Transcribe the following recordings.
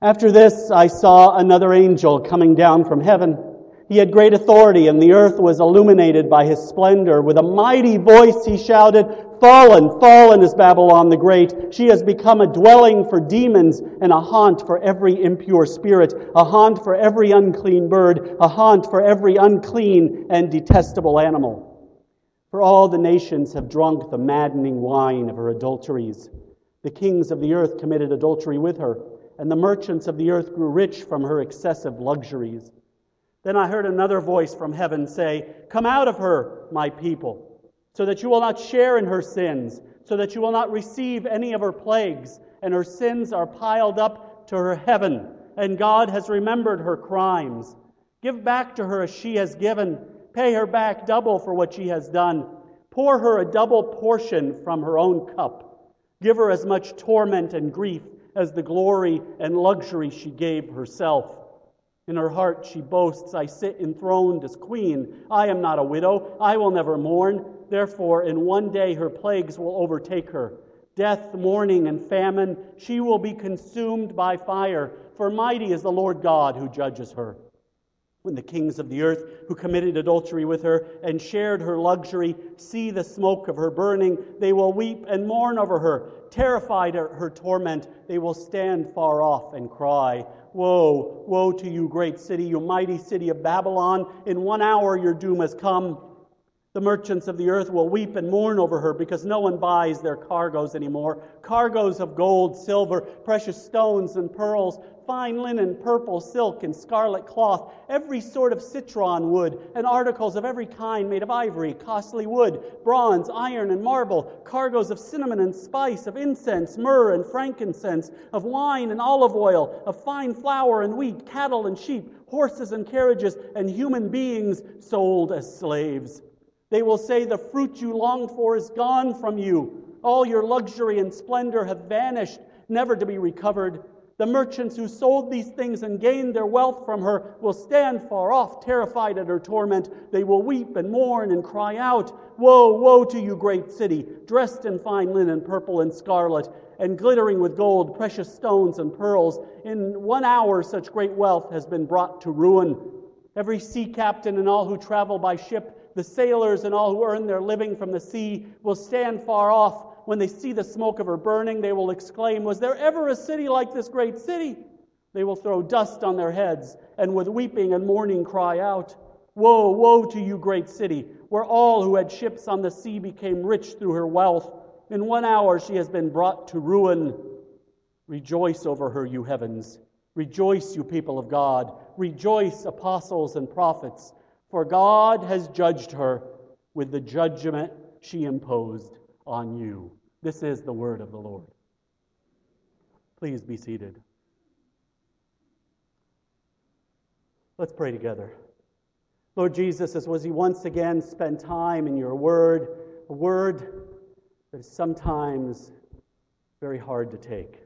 After this, I saw another angel coming down from heaven. He had great authority, and the earth was illuminated by his splendor. With a mighty voice, he shouted, Fallen, fallen is Babylon the Great. She has become a dwelling for demons and a haunt for every impure spirit, a haunt for every unclean bird, a haunt for every unclean and detestable animal. For all the nations have drunk the maddening wine of her adulteries. The kings of the earth committed adultery with her and the merchants of the earth grew rich from her excessive luxuries. Then I heard another voice from heaven say, Come out of her, my people, so that you will not share in her sins, so that you will not receive any of her plagues, and her sins are piled up to her heaven, and God has remembered her crimes. Give back to her as she has given, pay her back double for what she has done. Pour her a double portion from her own cup. Give her as much torment and grief as the glory and luxury she gave herself. In her heart, she boasts, I sit enthroned as queen. I am not a widow. I will never mourn. Therefore, in one day her plagues will overtake her death, mourning, and famine. She will be consumed by fire, for mighty is the Lord God who judges her. When the kings of the earth who committed adultery with her and shared her luxury see the smoke of her burning, they will weep and mourn over her. Terrified at her torment, they will stand far off and cry, Woe, woe to you, great city, you mighty city of Babylon! In one hour your doom has come. The merchants of the earth will weep and mourn over her because no one buys their cargoes anymore. Cargoes of gold, silver, precious stones, and pearls, fine linen, purple, silk, and scarlet cloth, every sort of citron wood, and articles of every kind made of ivory, costly wood, bronze, iron, and marble, cargoes of cinnamon and spice, of incense, myrrh, and frankincense, of wine and olive oil, of fine flour and wheat, cattle and sheep, horses and carriages, and human beings sold as slaves. They will say, The fruit you longed for is gone from you. All your luxury and splendor have vanished, never to be recovered. The merchants who sold these things and gained their wealth from her will stand far off, terrified at her torment. They will weep and mourn and cry out, Woe, woe to you, great city, dressed in fine linen, purple and scarlet, and glittering with gold, precious stones, and pearls. In one hour, such great wealth has been brought to ruin. Every sea captain and all who travel by ship, the sailors and all who earn their living from the sea, will stand far off when they see the smoke of her burning, they will exclaim, Was there ever a city like this great city? They will throw dust on their heads and with weeping and mourning cry out, Woe, woe to you, great city, where all who had ships on the sea became rich through her wealth. In one hour she has been brought to ruin. Rejoice over her, you heavens. Rejoice, you people of God. Rejoice, apostles and prophets, for God has judged her with the judgment she imposed on you. This is the word of the Lord. Please be seated. Let's pray together. Lord Jesus, as was he once again spend time in your word, a word that is sometimes very hard to take.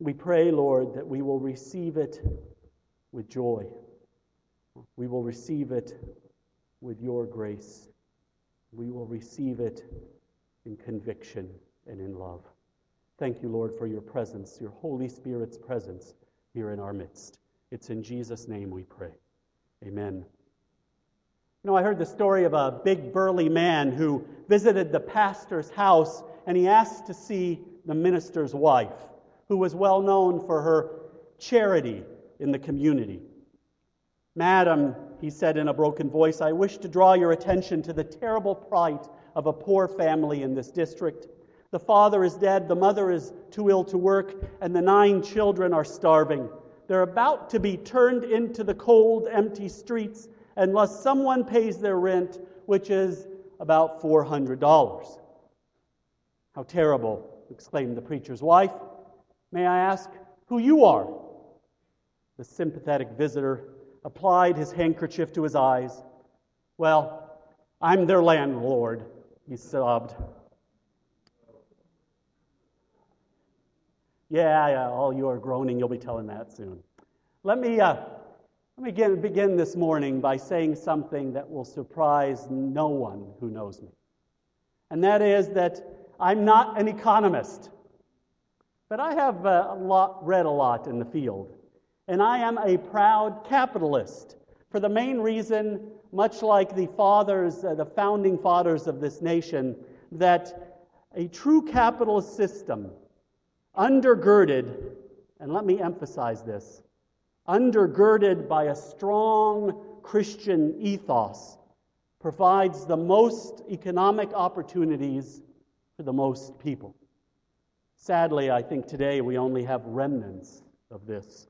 We pray, Lord, that we will receive it with joy. We will receive it with your grace. We will receive it in conviction and in love. Thank you, Lord, for your presence, your Holy Spirit's presence here in our midst. It's in Jesus' name we pray. Amen. You know, I heard the story of a big burly man who visited the pastor's house and he asked to see the minister's wife, who was well known for her charity in the community. Madam, he said in a broken voice, I wish to draw your attention to the terrible plight of a poor family in this district. The father is dead, the mother is too ill to work, and the nine children are starving. They're about to be turned into the cold, empty streets unless someone pays their rent, which is about $400. How terrible, exclaimed the preacher's wife. May I ask who you are? The sympathetic visitor applied his handkerchief to his eyes. Well, I'm their landlord, he sobbed. Yeah, yeah, all you are groaning, you'll be telling that soon. Let me, uh, let me begin, begin this morning by saying something that will surprise no one who knows me. And that is that I'm not an economist. But I have uh, a lot, read a lot in the field, and I am a proud capitalist for the main reason, much like the fathers, uh, the founding fathers of this nation, that a true capitalist system, undergirded, and let me emphasize this, undergirded by a strong Christian ethos, provides the most economic opportunities for the most people. Sadly, I think today we only have remnants of this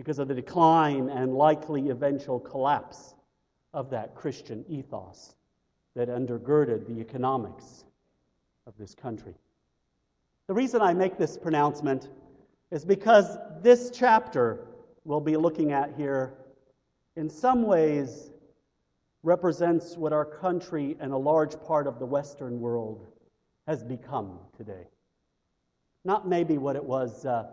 because of the decline and likely eventual collapse of that Christian ethos that undergirded the economics of this country. The reason I make this pronouncement is because this chapter we'll be looking at here, in some ways, represents what our country and a large part of the Western world has become today. Not maybe what it was uh,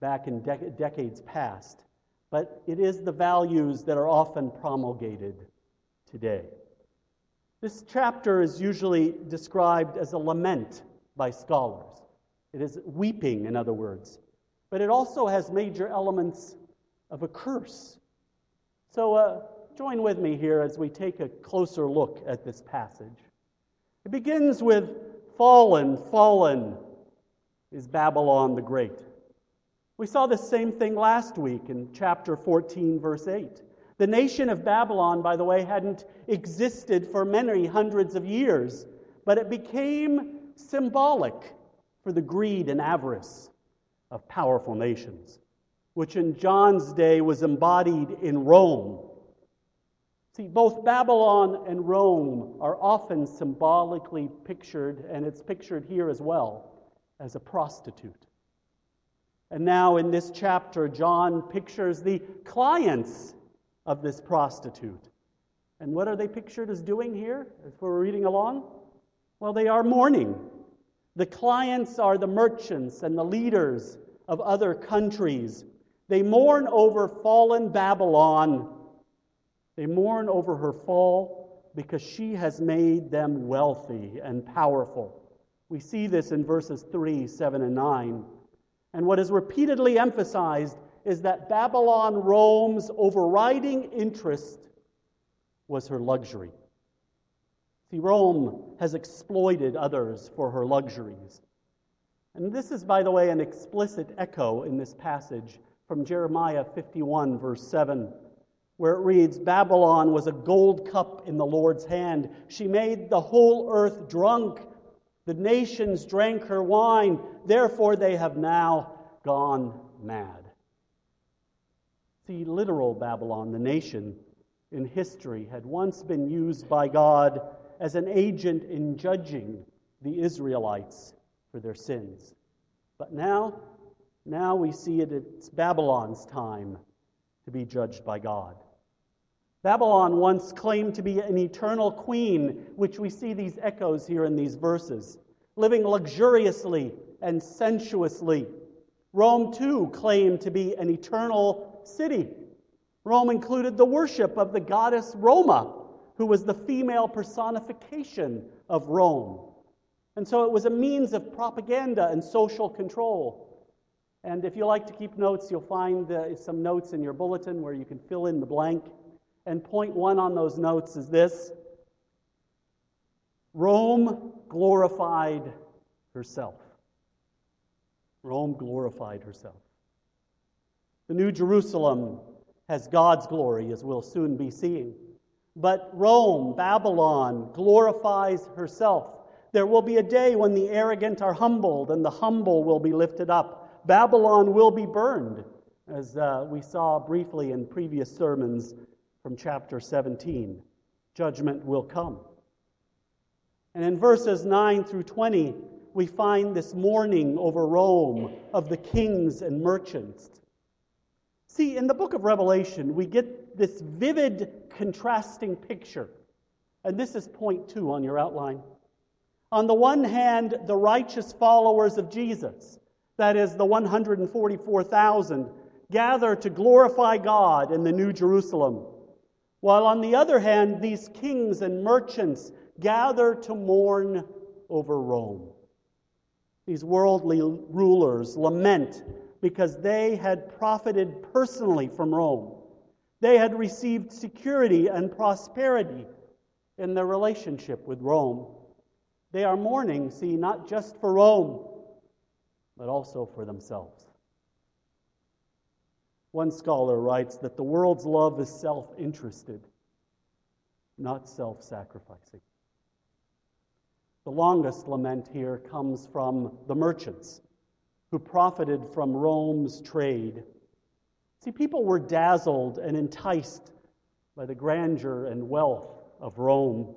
back in de- decades past, but it is the values that are often promulgated today. This chapter is usually described as a lament by scholars. It is weeping, in other words. But it also has major elements of a curse. So uh, join with me here as we take a closer look at this passage. It begins with Fallen, fallen is Babylon the Great. We saw the same thing last week in chapter 14, verse 8. The nation of Babylon, by the way, hadn't existed for many hundreds of years, but it became symbolic for the greed and avarice of powerful nations, which in John's day was embodied in Rome. See, both Babylon and Rome are often symbolically pictured, and it's pictured here as well, as a prostitute. And now in this chapter, John pictures the clients of this prostitute. And what are they pictured as doing here as we're reading along? Well, they are mourning. The clients are the merchants and the leaders of other countries. They mourn over fallen Babylon. They mourn over her fall because she has made them wealthy and powerful. We see this in verses 3, 7, and 9. And what is repeatedly emphasized is that Babylon Rome's overriding interest was her luxury. See, Rome has exploited others for her luxuries. And this is, by the way, an explicit echo in this passage from Jeremiah 51, verse 7, where it reads Babylon was a gold cup in the Lord's hand. She made the whole earth drunk. The nations drank her wine. Therefore, they have now gone mad. See, literal Babylon, the nation in history, had once been used by God as an agent in judging the Israelites for their sins. But now, now we see it, it's Babylon's time to be judged by God. Babylon once claimed to be an eternal queen, which we see these echoes here in these verses, living luxuriously and sensuously. Rome, too, claimed to be an eternal city. Rome included the worship of the goddess Roma, who was the female personification of Rome. And so it was a means of propaganda and social control. And if you like to keep notes, you'll find uh, some notes in your bulletin where you can fill in the blank. And point one on those notes is this Rome glorified herself. Rome glorified herself. The New Jerusalem has God's glory, as we'll soon be seeing. But Rome, Babylon, glorifies herself. There will be a day when the arrogant are humbled and the humble will be lifted up. Babylon will be burned, as uh, we saw briefly in previous sermons from chapter 17. Judgment will come. And in verses 9 through 20, we find this mourning over Rome of the kings and merchants. See, in the book of Revelation, we get this vivid, contrasting picture. And this is point two on your outline. On the one hand, the righteous followers of Jesus, that is, the 144,000, gather to glorify God in the New Jerusalem. While on the other hand, these kings and merchants gather to mourn over Rome. these worldly rulers lament because they had profited personally from Rome. They had received security and prosperity in their relationship with Rome. They are mourning, see, not just for Rome, but also for themselves. One scholar writes that the world's love is self interested, not self sacrificing. The longest lament here comes from the merchants who profited from Rome's trade. See, people were dazzled and enticed by the grandeur and wealth of Rome.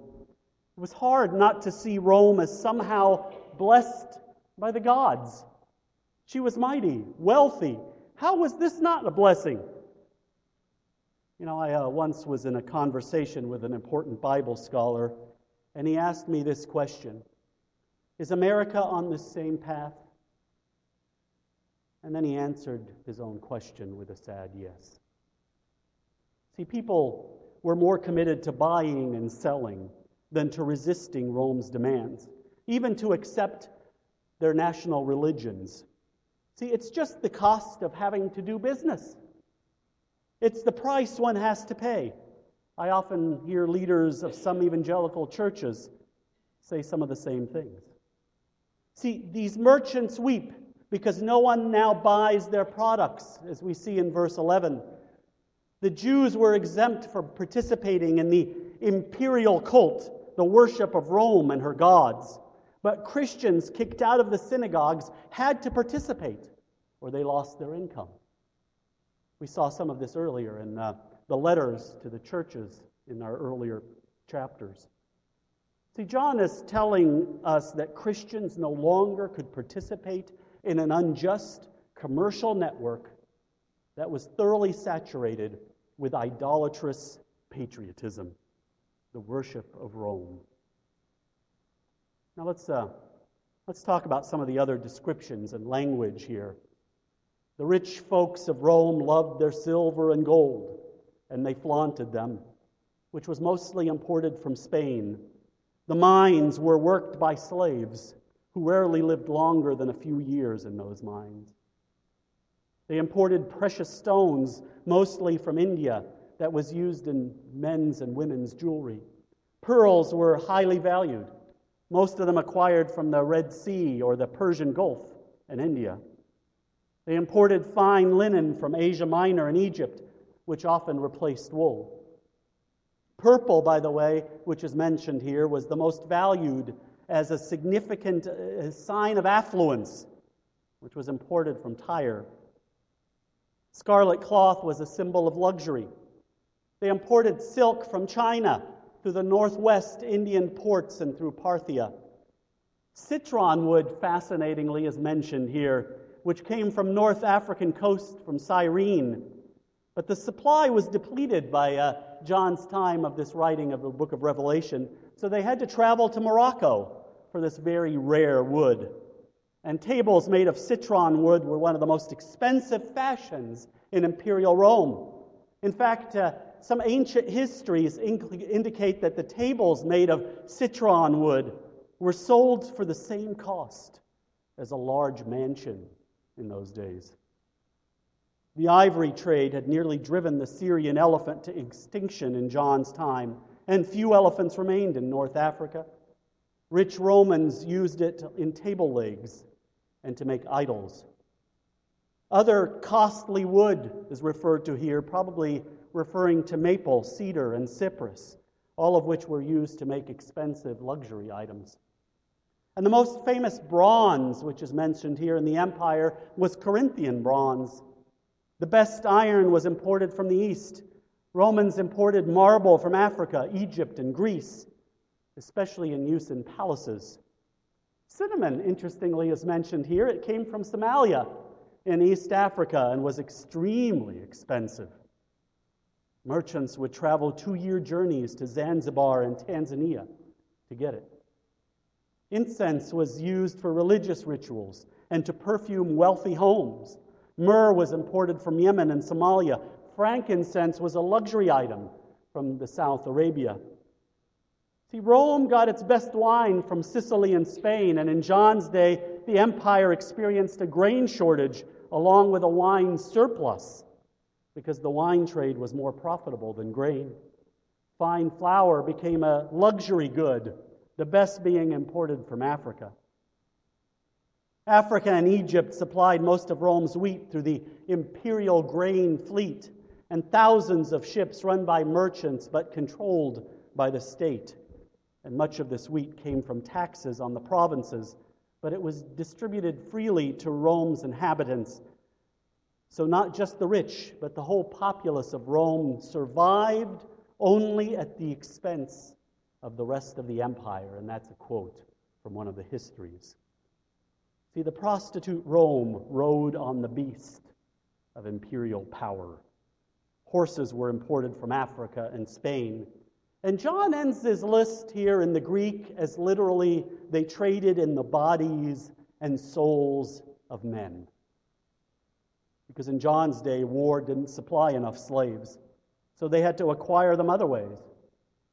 It was hard not to see Rome as somehow blessed by the gods. She was mighty, wealthy. How was this not a blessing? You know, I uh, once was in a conversation with an important Bible scholar, and he asked me this question Is America on the same path? And then he answered his own question with a sad yes. See, people were more committed to buying and selling than to resisting Rome's demands, even to accept their national religions. See, it's just the cost of having to do business. It's the price one has to pay. I often hear leaders of some evangelical churches say some of the same things. See, these merchants weep because no one now buys their products, as we see in verse 11. The Jews were exempt from participating in the imperial cult, the worship of Rome and her gods. But Christians kicked out of the synagogues had to participate, or they lost their income. We saw some of this earlier in uh, the letters to the churches in our earlier chapters. See, John is telling us that Christians no longer could participate in an unjust commercial network that was thoroughly saturated with idolatrous patriotism, the worship of Rome. Now let's, uh, let's talk about some of the other descriptions and language here. The rich folks of Rome loved their silver and gold, and they flaunted them, which was mostly imported from Spain. The mines were worked by slaves who rarely lived longer than a few years in those mines. They imported precious stones, mostly from India, that was used in men's and women's jewelry. Pearls were highly valued, most of them acquired from the Red Sea or the Persian Gulf and India. They imported fine linen from Asia Minor and Egypt, which often replaced wool. Purple, by the way, which is mentioned here, was the most valued as a significant uh, sign of affluence, which was imported from Tyre. Scarlet cloth was a symbol of luxury. They imported silk from China through the northwest Indian ports and through Parthia. Citron wood, fascinatingly, is mentioned here, which came from North African coast from Cyrene. But the supply was depleted by uh, John's time of this writing of the book of Revelation, so they had to travel to Morocco for this very rare wood. And tables made of citron wood were one of the most expensive fashions in imperial Rome. In fact, uh, some ancient histories indicate that the tables made of citron wood were sold for the same cost as a large mansion in those days. The ivory trade had nearly driven the Syrian elephant to extinction in John's time, and few elephants remained in North Africa. Rich Romans used it in table legs and to make idols. Other costly wood is referred to here, probably referring to maple, cedar, and cypress, all of which were used to make expensive luxury items. And the most famous bronze, which is mentioned here in the empire, was Corinthian bronze. The best iron was imported from the east. Romans imported marble from Africa, Egypt, and Greece, especially in use in palaces. Cinnamon, interestingly, is mentioned here. It came from Somalia in East Africa and was extremely expensive. Merchants would travel two year journeys to Zanzibar and Tanzania to get it. Incense was used for religious rituals and to perfume wealthy homes. Myrrh was imported from Yemen and Somalia. Frankincense was a luxury item from the South Arabia. See, Rome got its best wine from Sicily and Spain, and in John's day, the empire experienced a grain shortage along with a wine surplus because the wine trade was more profitable than grain. Fine flour became a luxury good, the best being imported from Africa. Africa and Egypt supplied most of Rome's wheat through the imperial grain fleet and thousands of ships run by merchants but controlled by the state. And much of this wheat came from taxes on the provinces, but it was distributed freely to Rome's inhabitants. So, not just the rich, but the whole populace of Rome survived only at the expense of the rest of the empire. And that's a quote from one of the histories. See, the prostitute Rome rode on the beast of imperial power. Horses were imported from Africa and Spain. And John ends his list here in the Greek as literally, they traded in the bodies and souls of men. Because in John's day, war didn't supply enough slaves, so they had to acquire them other ways.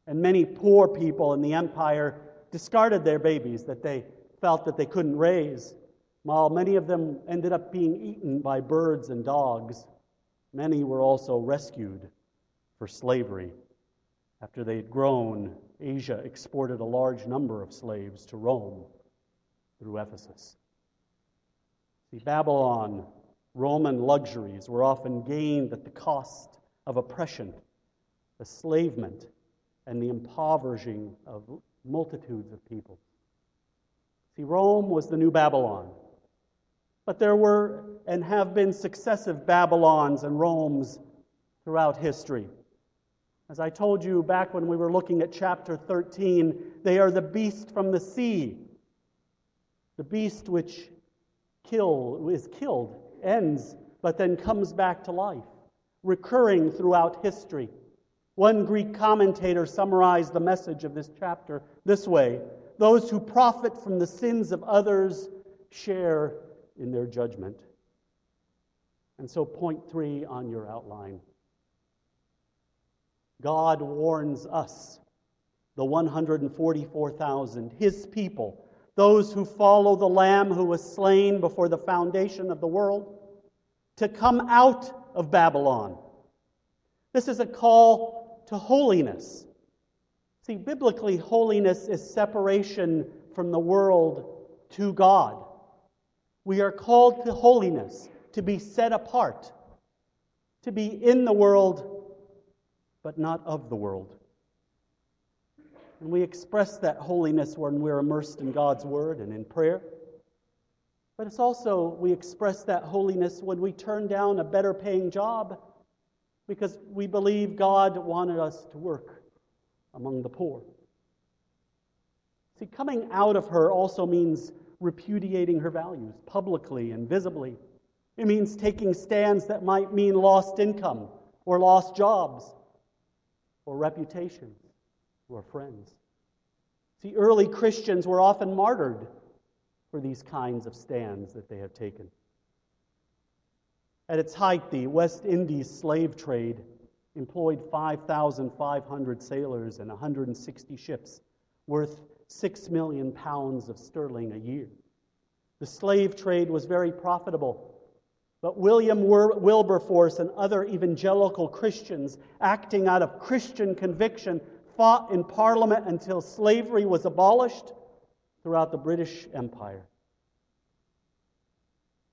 And many poor people in the empire discarded their babies that they felt that they couldn't raise while many of them ended up being eaten by birds and dogs, many were also rescued for slavery. After they had grown, Asia exported a large number of slaves to Rome through Ephesus. See, Babylon, Roman luxuries were often gained at the cost of oppression, enslavement, and the impoverishing of multitudes of people. See, Rome was the new Babylon. But there were and have been successive Babylons and Romes throughout history. As I told you back when we were looking at chapter 13, they are the beast from the sea. The beast which kill, is killed, ends, but then comes back to life, recurring throughout history. One Greek commentator summarized the message of this chapter this way Those who profit from the sins of others share in their judgment. And so, point three on your outline God warns us, the 144,000, his people, those who follow the Lamb who was slain before the foundation of the world, to come out of Babylon. This is a call to holiness. See, biblically, holiness is separation from the world to God. We are called to holiness, to be set apart, to be in the world, but not of the world. And we express that holiness when we're immersed in God's Word and in prayer. But it's also, we express that holiness when we turn down a better paying job because we believe God wanted us to work among the poor. See, coming out of her also means repudiating her values publicly and visibly. It means taking stands that might mean lost income or lost jobs or reputations or friends. See, early Christians were often martyred for these kinds of stands that they have taken. At its height, the West Indies slave trade employed 5,500 sailors and 160 ships, worth six million pounds of sterling a year. The slave trade was very profitable. But William Wilberforce and other evangelical Christians, acting out of Christian conviction, fought in Parliament until slavery was abolished throughout the British Empire.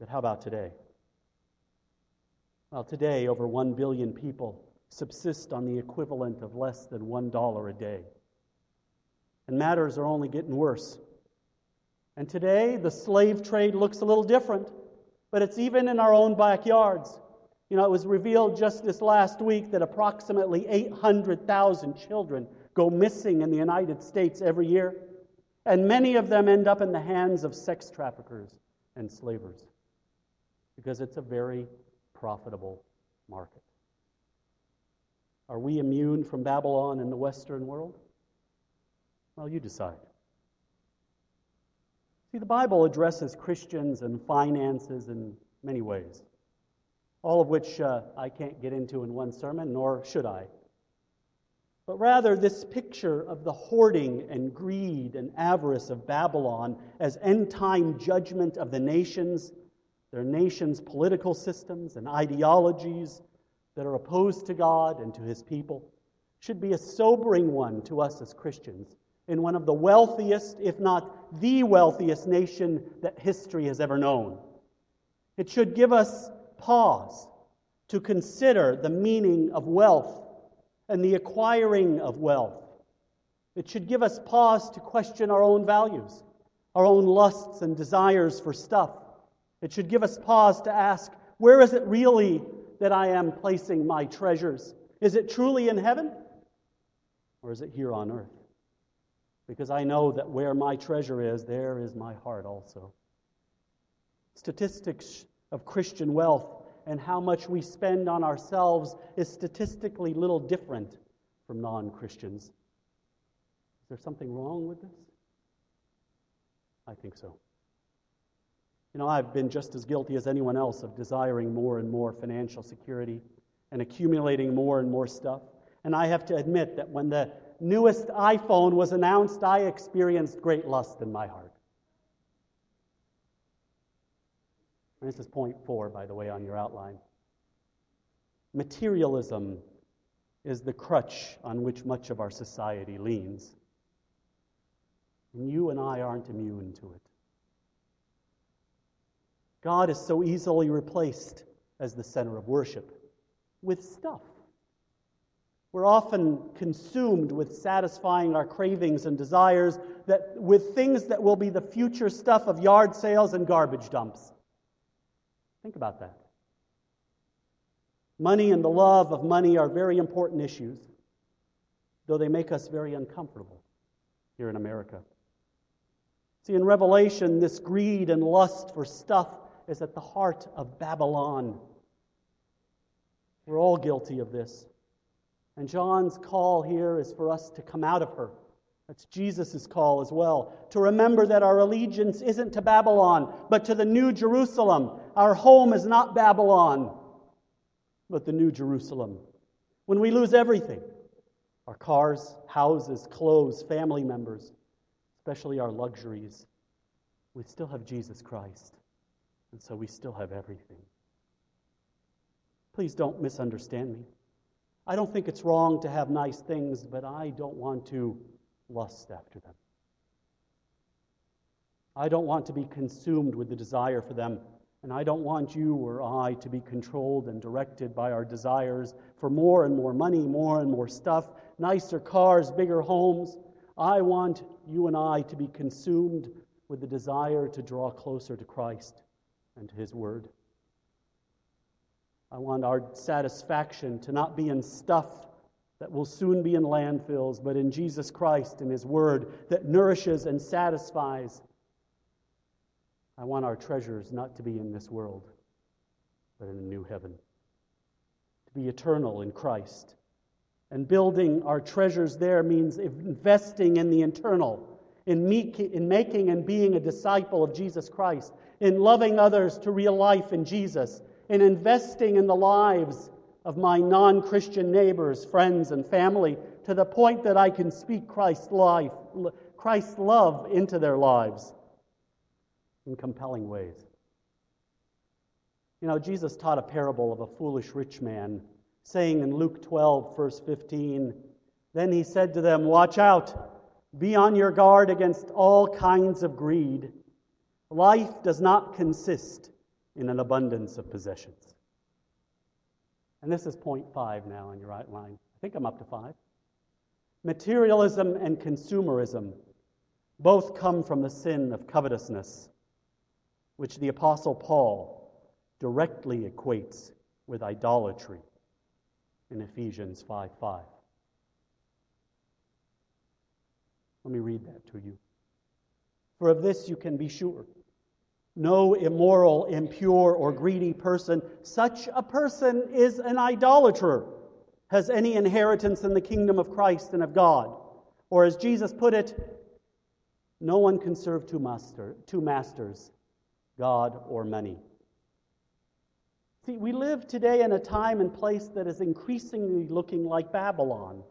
But how about today? Well, today, over 1 billion people subsist on the equivalent of less than $1 a day. And matters are only getting worse. And today, the slave trade looks a little different, but it's even in our own backyards. You know, it was revealed just this last week that approximately 800,000 children go missing in the United States every year, and many of them end up in the hands of sex traffickers and slavers because it's a very profitable market. Are we immune from Babylon in the Western world? Well, you decide. See, the Bible addresses Christians and finances in many ways, all of which uh, I can't get into in one sermon, nor should I. but rather this picture of the hoarding and greed and avarice of Babylon as end time judgment of the nations, their nations' political systems and ideologies that are opposed to God and to his people, should be a sobering one to us as Christians in one of the wealthiest, if not the wealthiest nation that history has ever known. It should give us pause to consider the meaning of wealth and the acquiring of wealth. It should give us pause to question our own values, our own lusts and desires for stuff. It should give us pause to ask, where is it really that I am placing my treasures? Is it truly in heaven? Or is it here on earth? Because I know that where my treasure is, there is my heart also. Statistics of Christian wealth and how much we spend on ourselves is statistically little different from non Christians. Is there something wrong with this? I think so. You know, I've been just as guilty as anyone else of desiring more and more financial security and accumulating more and more stuff. And I have to admit that when the newest iPhone was announced, I experienced great lust in my heart. This is point four, by the way, on your outline. Materialism is the crutch on which much of our society leans. And you and I aren't immune to it. God is so easily replaced as the center of worship with stuff. We're often consumed with satisfying our cravings and desires that, with things that will be the future stuff of yard sales and garbage dumps. Think about that. Money and the love of money are very important issues, though they make us very uncomfortable here in America. See, in Revelation, this greed and lust for stuff is at the heart of Babylon. We're all guilty of this. And John's call here is for us to come out of her that's Jesus' call as well. To remember that our allegiance isn't to Babylon, but to the New Jerusalem. Our home is not Babylon, but the New Jerusalem. When we lose everything our cars, houses, clothes, family members, especially our luxuries we still have Jesus Christ. And so we still have everything. Please don't misunderstand me. I don't think it's wrong to have nice things, but I don't want to lust after them. I don't want to be consumed with the desire for them, and I don't want you or I to be controlled and directed by our desires for more and more money, more and more stuff, nicer cars, bigger homes. I want you and I to be consumed with the desire to draw closer to Christ and to His Word. I want our satisfaction to not be in stuff that will soon be in landfills, but in Jesus Christ and His Word that nourishes and satisfies. I want our treasures not to be in this world, but in a new heaven, to be eternal in Christ. And building our treasures there means investing in the eternal, in, meek, in making and being a disciple of Jesus Christ, in loving others to real life in Jesus, in investing in the lives of my non Christian neighbors, friends, and family to the point that I can speak Christ's life, Christ's love into their lives in compelling ways. You know, Jesus taught a parable of a foolish rich man, saying in Luke 12, verse 15, Then he said to them, Watch out, be on your guard against all kinds of greed. Life does not consist in an abundance of possessions. And this is point five now on your outline. I think I'm up to five. Materialism and consumerism both come from the sin of covetousness, which the Apostle Paul directly equates with idolatry in Ephesians 5 5. Let me read that to you. For of this you can be sure no immoral, impure, or greedy person. Such a person is an idolater, has any inheritance in the kingdom of Christ and of God. Or as Jesus put it, no one can serve two, master, two masters, God or money. See, we live today in a time and place that is increasingly looking like Babylon.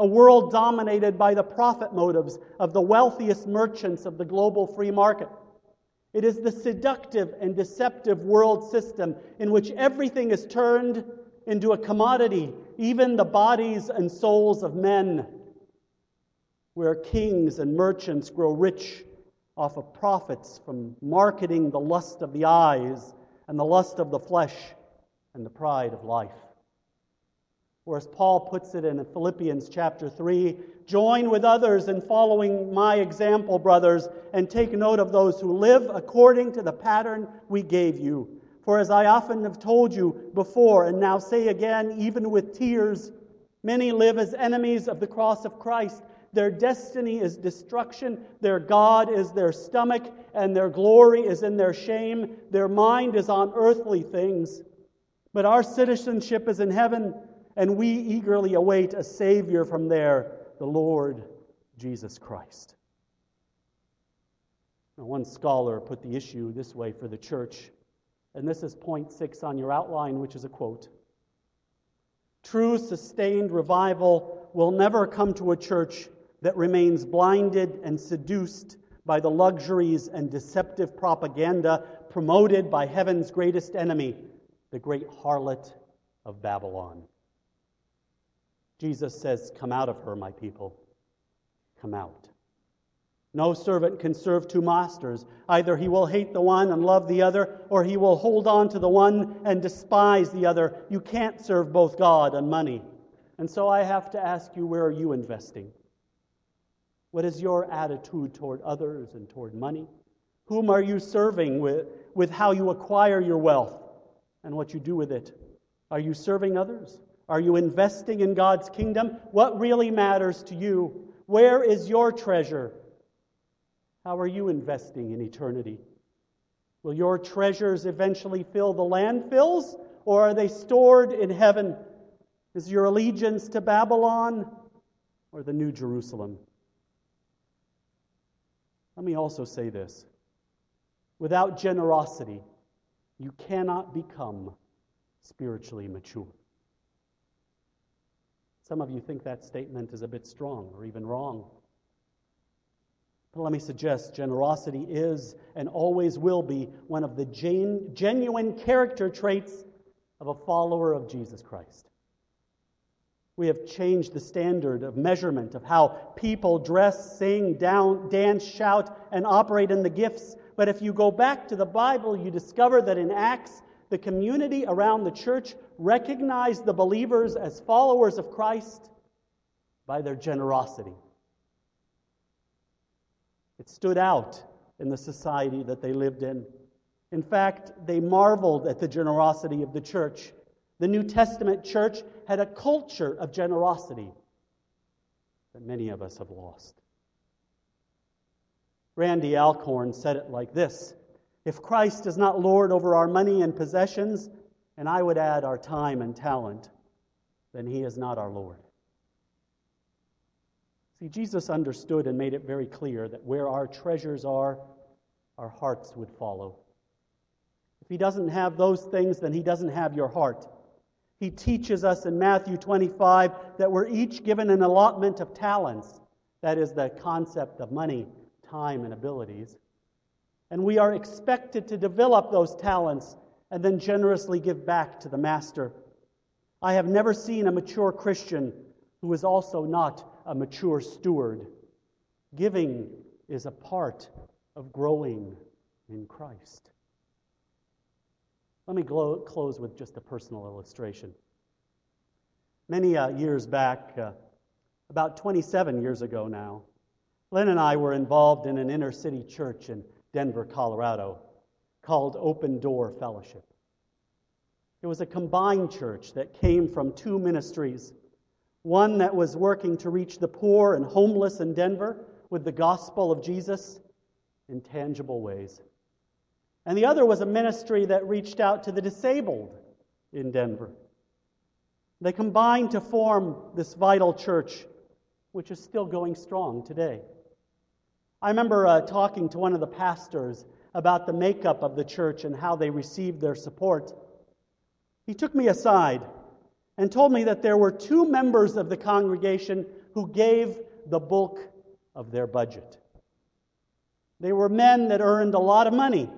A world dominated by the profit motives of the wealthiest merchants of the global free market. It is the seductive and deceptive world system in which everything is turned into a commodity, even the bodies and souls of men, where kings and merchants grow rich off of profits from marketing the lust of the eyes and the lust of the flesh and the pride of life. Or as Paul puts it in Philippians chapter 3, join with others in following my example, brothers, and take note of those who live according to the pattern we gave you. For as I often have told you before, and now say again, even with tears, many live as enemies of the cross of Christ. Their destiny is destruction, their God is their stomach, and their glory is in their shame. Their mind is on earthly things. But our citizenship is in heaven, and we eagerly await a Savior from there, the Lord Jesus Christ. Now, one scholar put the issue this way for the church, and this is point six on your outline, which is a quote. True sustained revival will never come to a church that remains blinded and seduced by the luxuries and deceptive propaganda promoted by heaven's greatest enemy, the great harlot of Babylon. Jesus says, Come out of her, my people. Come out. No servant can serve two masters. Either he will hate the one and love the other, or he will hold on to the one and despise the other. You can't serve both God and money. And so I have to ask you, where are you investing? What is your attitude toward others and toward money? Whom are you serving with, with how you acquire your wealth and what you do with it? Are you serving others? Are you investing in God's kingdom? What really matters to you? Where is your treasure? How are you investing in eternity? Will your treasures eventually fill the landfills, or are they stored in heaven? Is your allegiance to Babylon or the New Jerusalem? Let me also say this without generosity, you cannot become spiritually mature. Some of you think that statement is a bit strong or even wrong. But let me suggest generosity is and always will be one of the genuine character traits of a follower of Jesus Christ. We have changed the standard of measurement of how people dress, sing, down, dance, shout, and operate in the gifts. But if you go back to the Bible, you discover that in Acts, the community around the church recognized the believers as followers of Christ by their generosity. It stood out in the society that they lived in. In fact, they marveled at the generosity of the church the New Testament church had a culture of generosity that many of us have lost. Randy Alcorn said it like this If Christ is not Lord over our money and possessions, and I would add our time and talent, then he is not our Lord. See, Jesus understood and made it very clear that where our treasures are, our hearts would follow. If he doesn't have those things, then he doesn't have your heart. He teaches us in Matthew 25 that we're each given an allotment of talents. That is the concept of money, time, and abilities. And we are expected to develop those talents and then generously give back to the Master. I have never seen a mature Christian who is also not a mature steward. Giving is a part of growing in Christ. Let me close with just a personal illustration. Many uh, years back, uh, about 27 years ago now, Lynn and I were involved in an inner city church in Denver, Colorado, called Open Door Fellowship. It was a combined church that came from two ministries one that was working to reach the poor and homeless in Denver with the gospel of Jesus in tangible ways. And the other was a ministry that reached out to the disabled in Denver. They combined to form this vital church, which is still going strong today. I remember uh, talking to one of the pastors about the makeup of the church and how they received their support. He took me aside and told me that there were two members of the congregation who gave the bulk of their budget. They were men that earned a lot of money,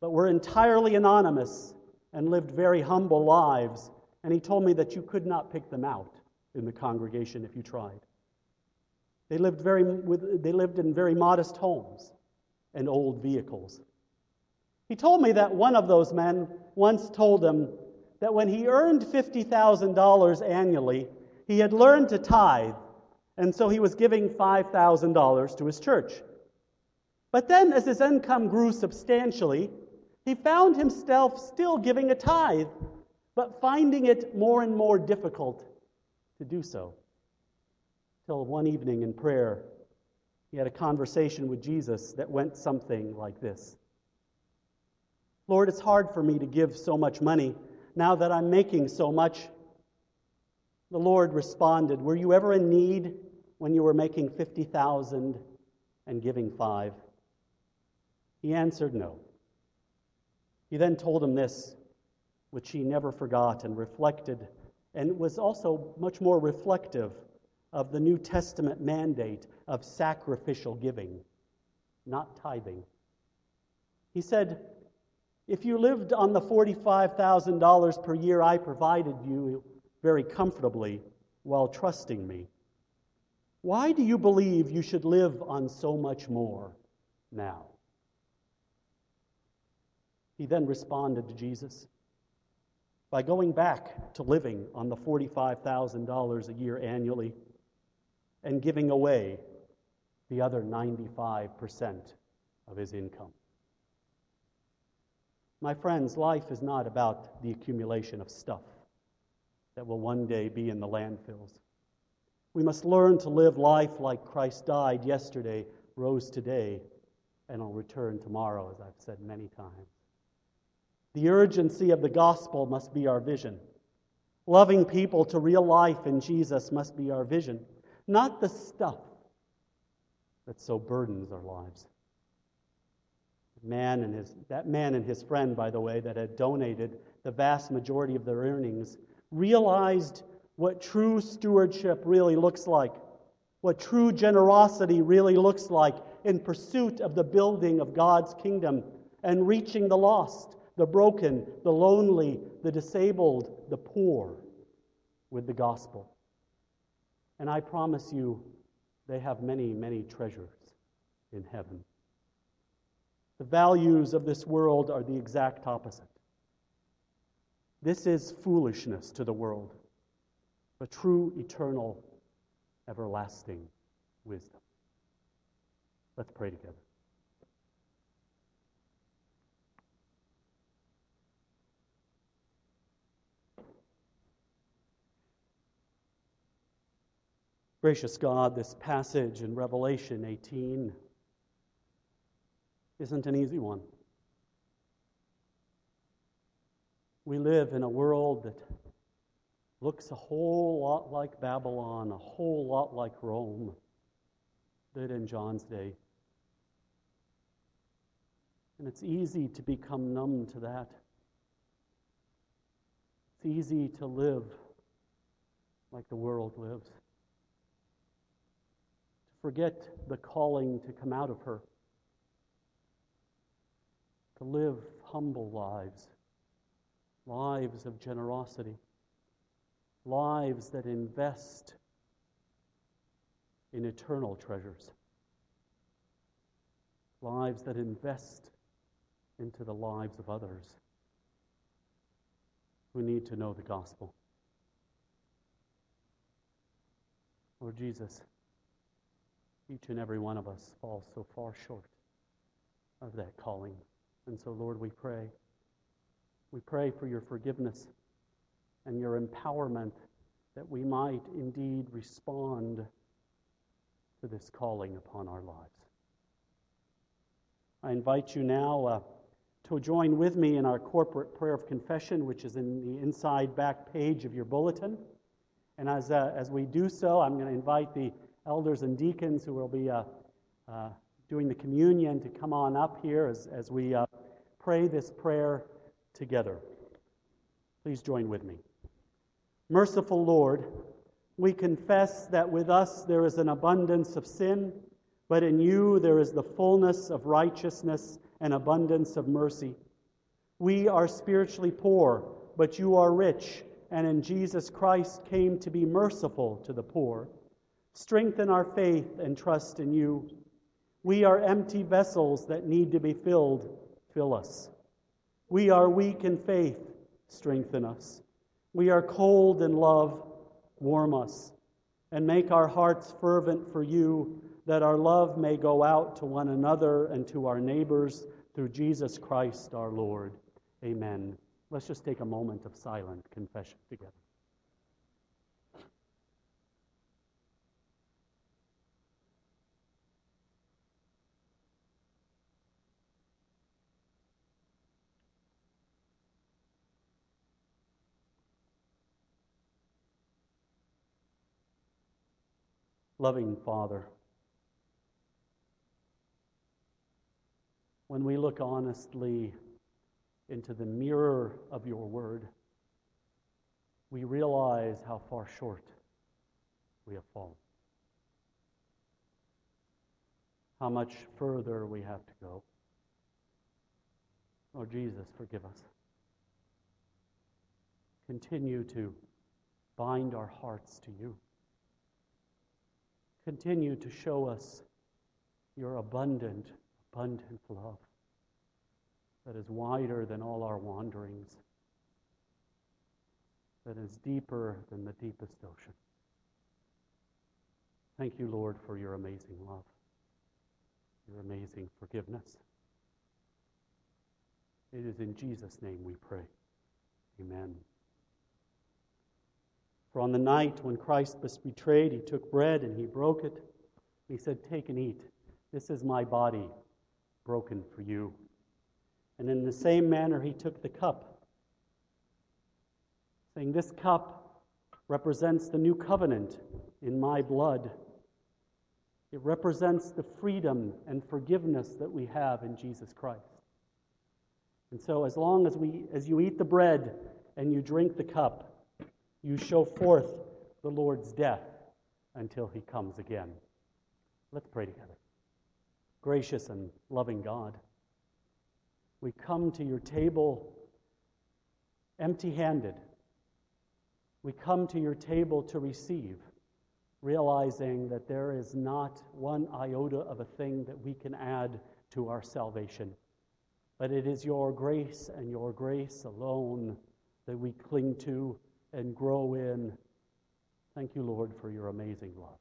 but were entirely anonymous and lived very humble lives. And he told me that you could not pick them out in the congregation if you tried. They lived, very, they lived in very modest homes and old vehicles. He told me that one of those men once told him that when he earned $50,000 annually, he had learned to tithe, and so he was giving $5,000 to his church. But then, as his income grew substantially, he found himself still giving a tithe, but finding it more and more difficult to do so. Till one evening in prayer, he had a conversation with Jesus that went something like this Lord, it's hard for me to give so much money now that I'm making so much. The Lord responded, Were you ever in need when you were making 50,000 and giving 5? He answered no. He then told him this, which he never forgot and reflected, and was also much more reflective of the New Testament mandate of sacrificial giving, not tithing. He said, If you lived on the $45,000 per year I provided you very comfortably while trusting me, why do you believe you should live on so much more now? He then responded to Jesus by going back to living on the $45,000 a year annually and giving away the other 95% of his income. My friends, life is not about the accumulation of stuff that will one day be in the landfills. We must learn to live life like Christ died yesterday, rose today, and will return tomorrow, as I've said many times. The urgency of the gospel must be our vision. Loving people to real life in Jesus must be our vision, not the stuff that so burdens our lives. Man and his, that man and his friend, by the way, that had donated the vast majority of their earnings, realized what true stewardship really looks like, what true generosity really looks like in pursuit of the building of God's kingdom and reaching the lost the broken, the lonely, the disabled, the poor with the gospel. And I promise you, they have many, many treasures in heaven. The values of this world are the exact opposite. This is foolishness to the world, but true, eternal, everlasting wisdom. Let's pray together. Gracious God, this passage in Revelation 18 isn't an easy one. We live in a world that looks a whole lot like Babylon, a whole lot like Rome did in John's day. And it's easy to become numb to that. It's easy to live like the world lives forget the calling to come out of her, to live humble lives, lives of generosity, lives that invest in eternal treasures, lives that invest into the lives of others who need to know the gospel. Lord Jesus, each and every one of us falls so far short of that calling. And so, Lord, we pray. We pray for your forgiveness and your empowerment that we might indeed respond to this calling upon our lives. I invite you now uh, to join with me in our corporate prayer of confession, which is in the inside back page of your bulletin. And as, uh, as we do so, I'm going to invite the elders and deacons who will be uh, uh, doing the communion to come on up here as, as we uh, pray this prayer together. Please join with me. Merciful Lord, We confess that with us there is an abundance of sin, but in you there is the fullness of righteousness and abundance of mercy. We are spiritually poor, but you are rich, and in Jesus Christ came to be merciful to the poor. Strengthen our faith and trust in you. We are empty vessels that need to be filled. Fill us. We are weak in faith. Strengthen us. We are cold in love. Warm us. And make our hearts fervent for you, that our love may go out to one another and to our neighbors through Jesus Christ our Lord. Amen. Let's just take a moment of silent confession together. Loving Father, when we look honestly into the mirror of your word, we realize how far short we have fallen. How much further we have to go. Lord Jesus, forgive us. Continue to bind our hearts to you. Continue to show us your abundant, abundant love that is wider than all our wanderings, that is deeper than the deepest ocean. Thank you, Lord, for your amazing love, your amazing forgiveness. It is in Jesus' name we pray. Amen. For on the night when Christ was betrayed, he took bread and he broke it. He said, Take and eat. This is my body broken for you. And in the same manner, he took the cup, saying, This cup represents the new covenant in my blood. It represents the freedom and forgiveness that we have in Jesus Christ. And so, as long as, we, as you eat the bread and you drink the cup, you show forth the Lord's death until he comes again. Let's pray together. Gracious and loving God, we come to your table empty handed. We come to your table to receive, realizing that there is not one iota of a thing that we can add to our salvation. But it is your grace and your grace alone that we cling to and grow in. Thank you, Lord, for your amazing love.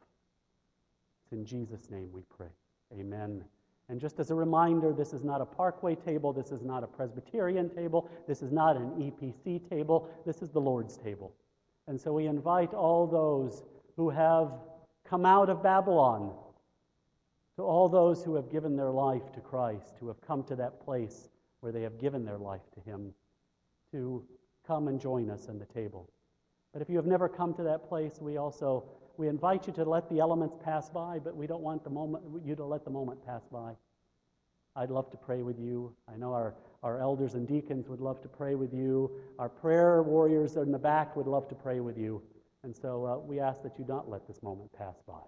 It's in Jesus' name we pray. Amen. And just as a reminder, this is not a Parkway table. This is not a Presbyterian table. This is not an EPC table. This is the Lord's table. And so we invite all those who have come out of Babylon, to all those who have given their life to Christ, who have come to that place where they have given their life to Him, to come and join us in the table. But if you have never come to that place, we also we invite you to let the elements pass by, but we don't want the moment you to let the moment pass by. I'd love to pray with you. I know our, our elders and deacons would love to pray with you. Our prayer warriors in the back would love to pray with you. And so uh, we ask that you not let this moment pass by.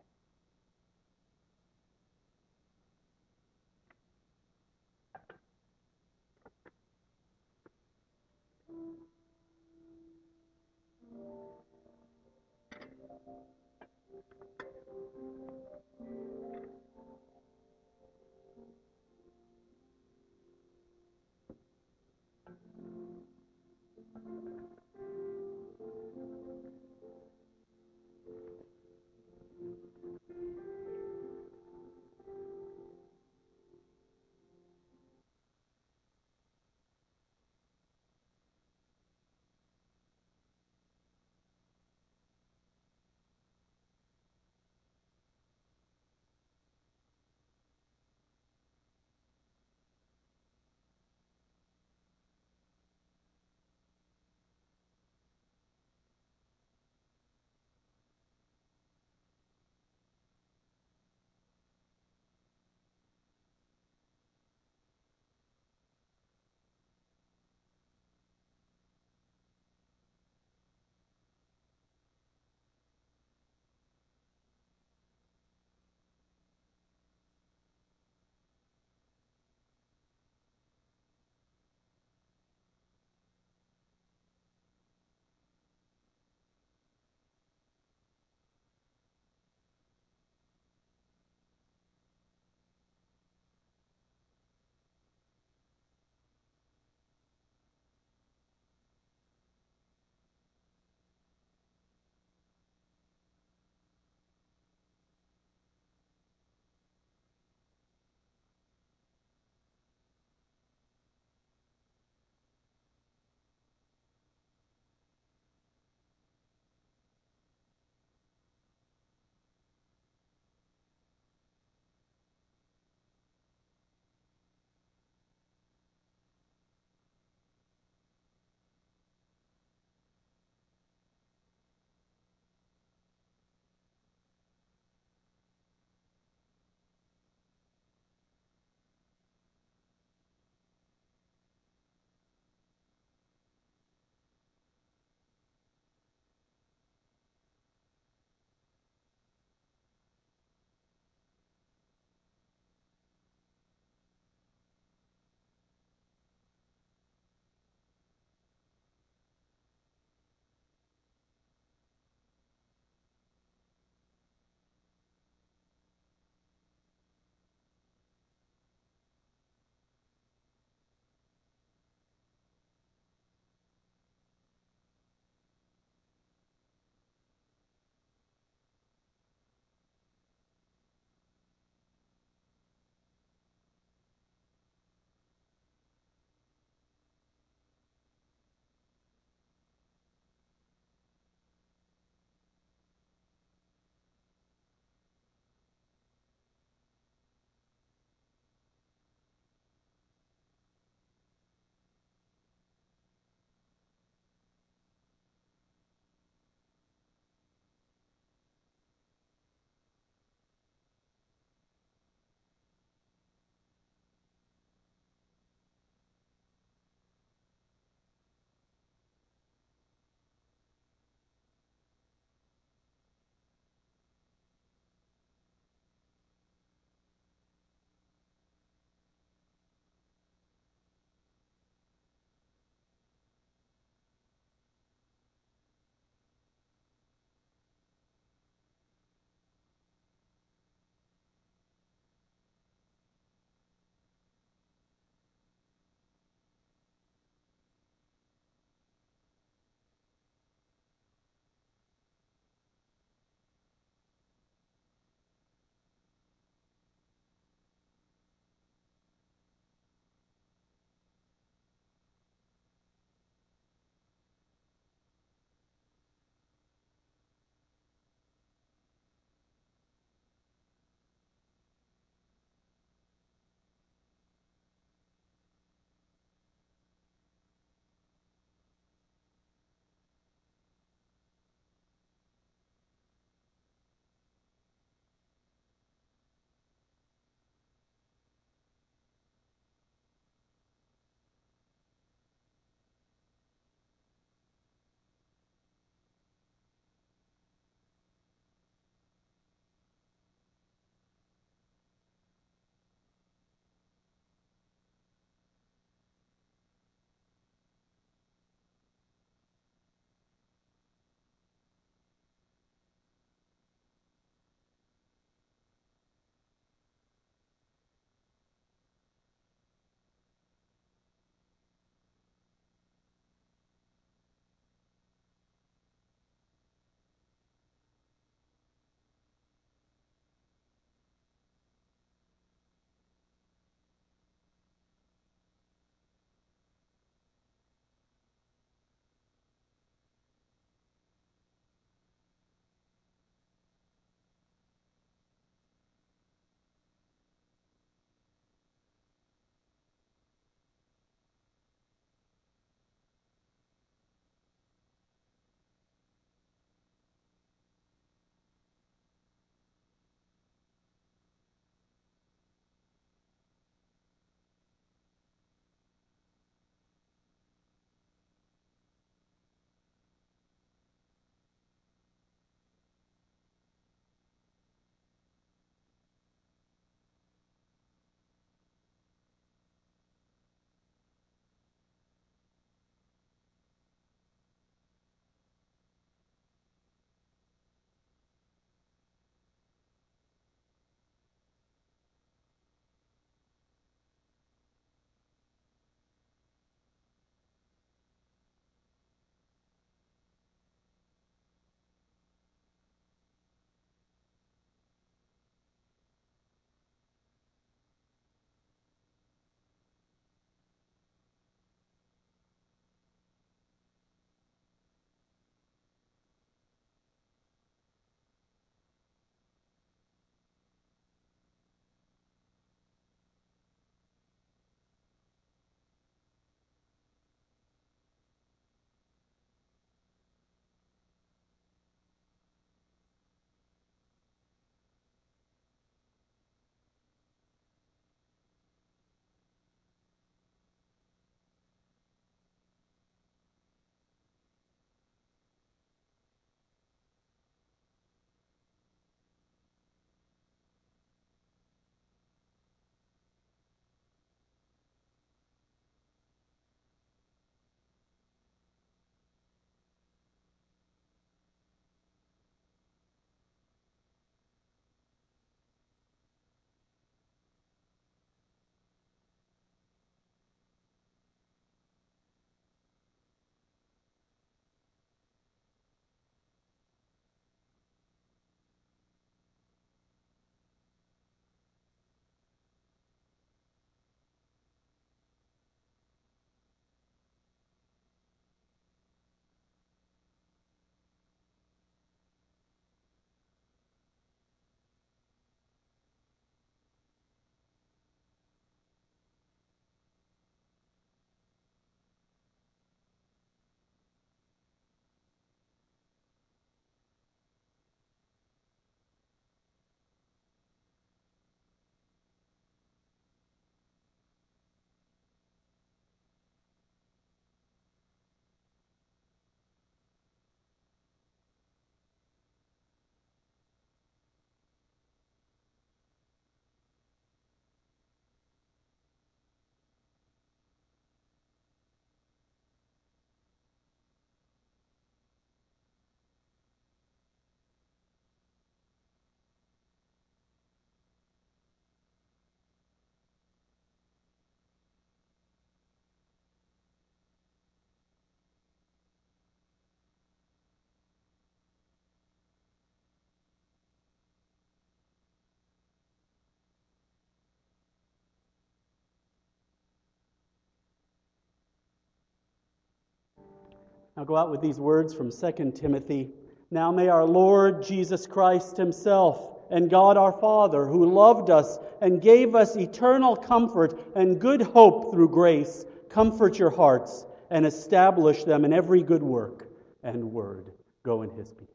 Now go out with these words from 2 Timothy. Now may our Lord Jesus Christ Himself and God our Father, who loved us and gave us eternal comfort and good hope through grace, comfort your hearts and establish them in every good work and word. Go in His peace.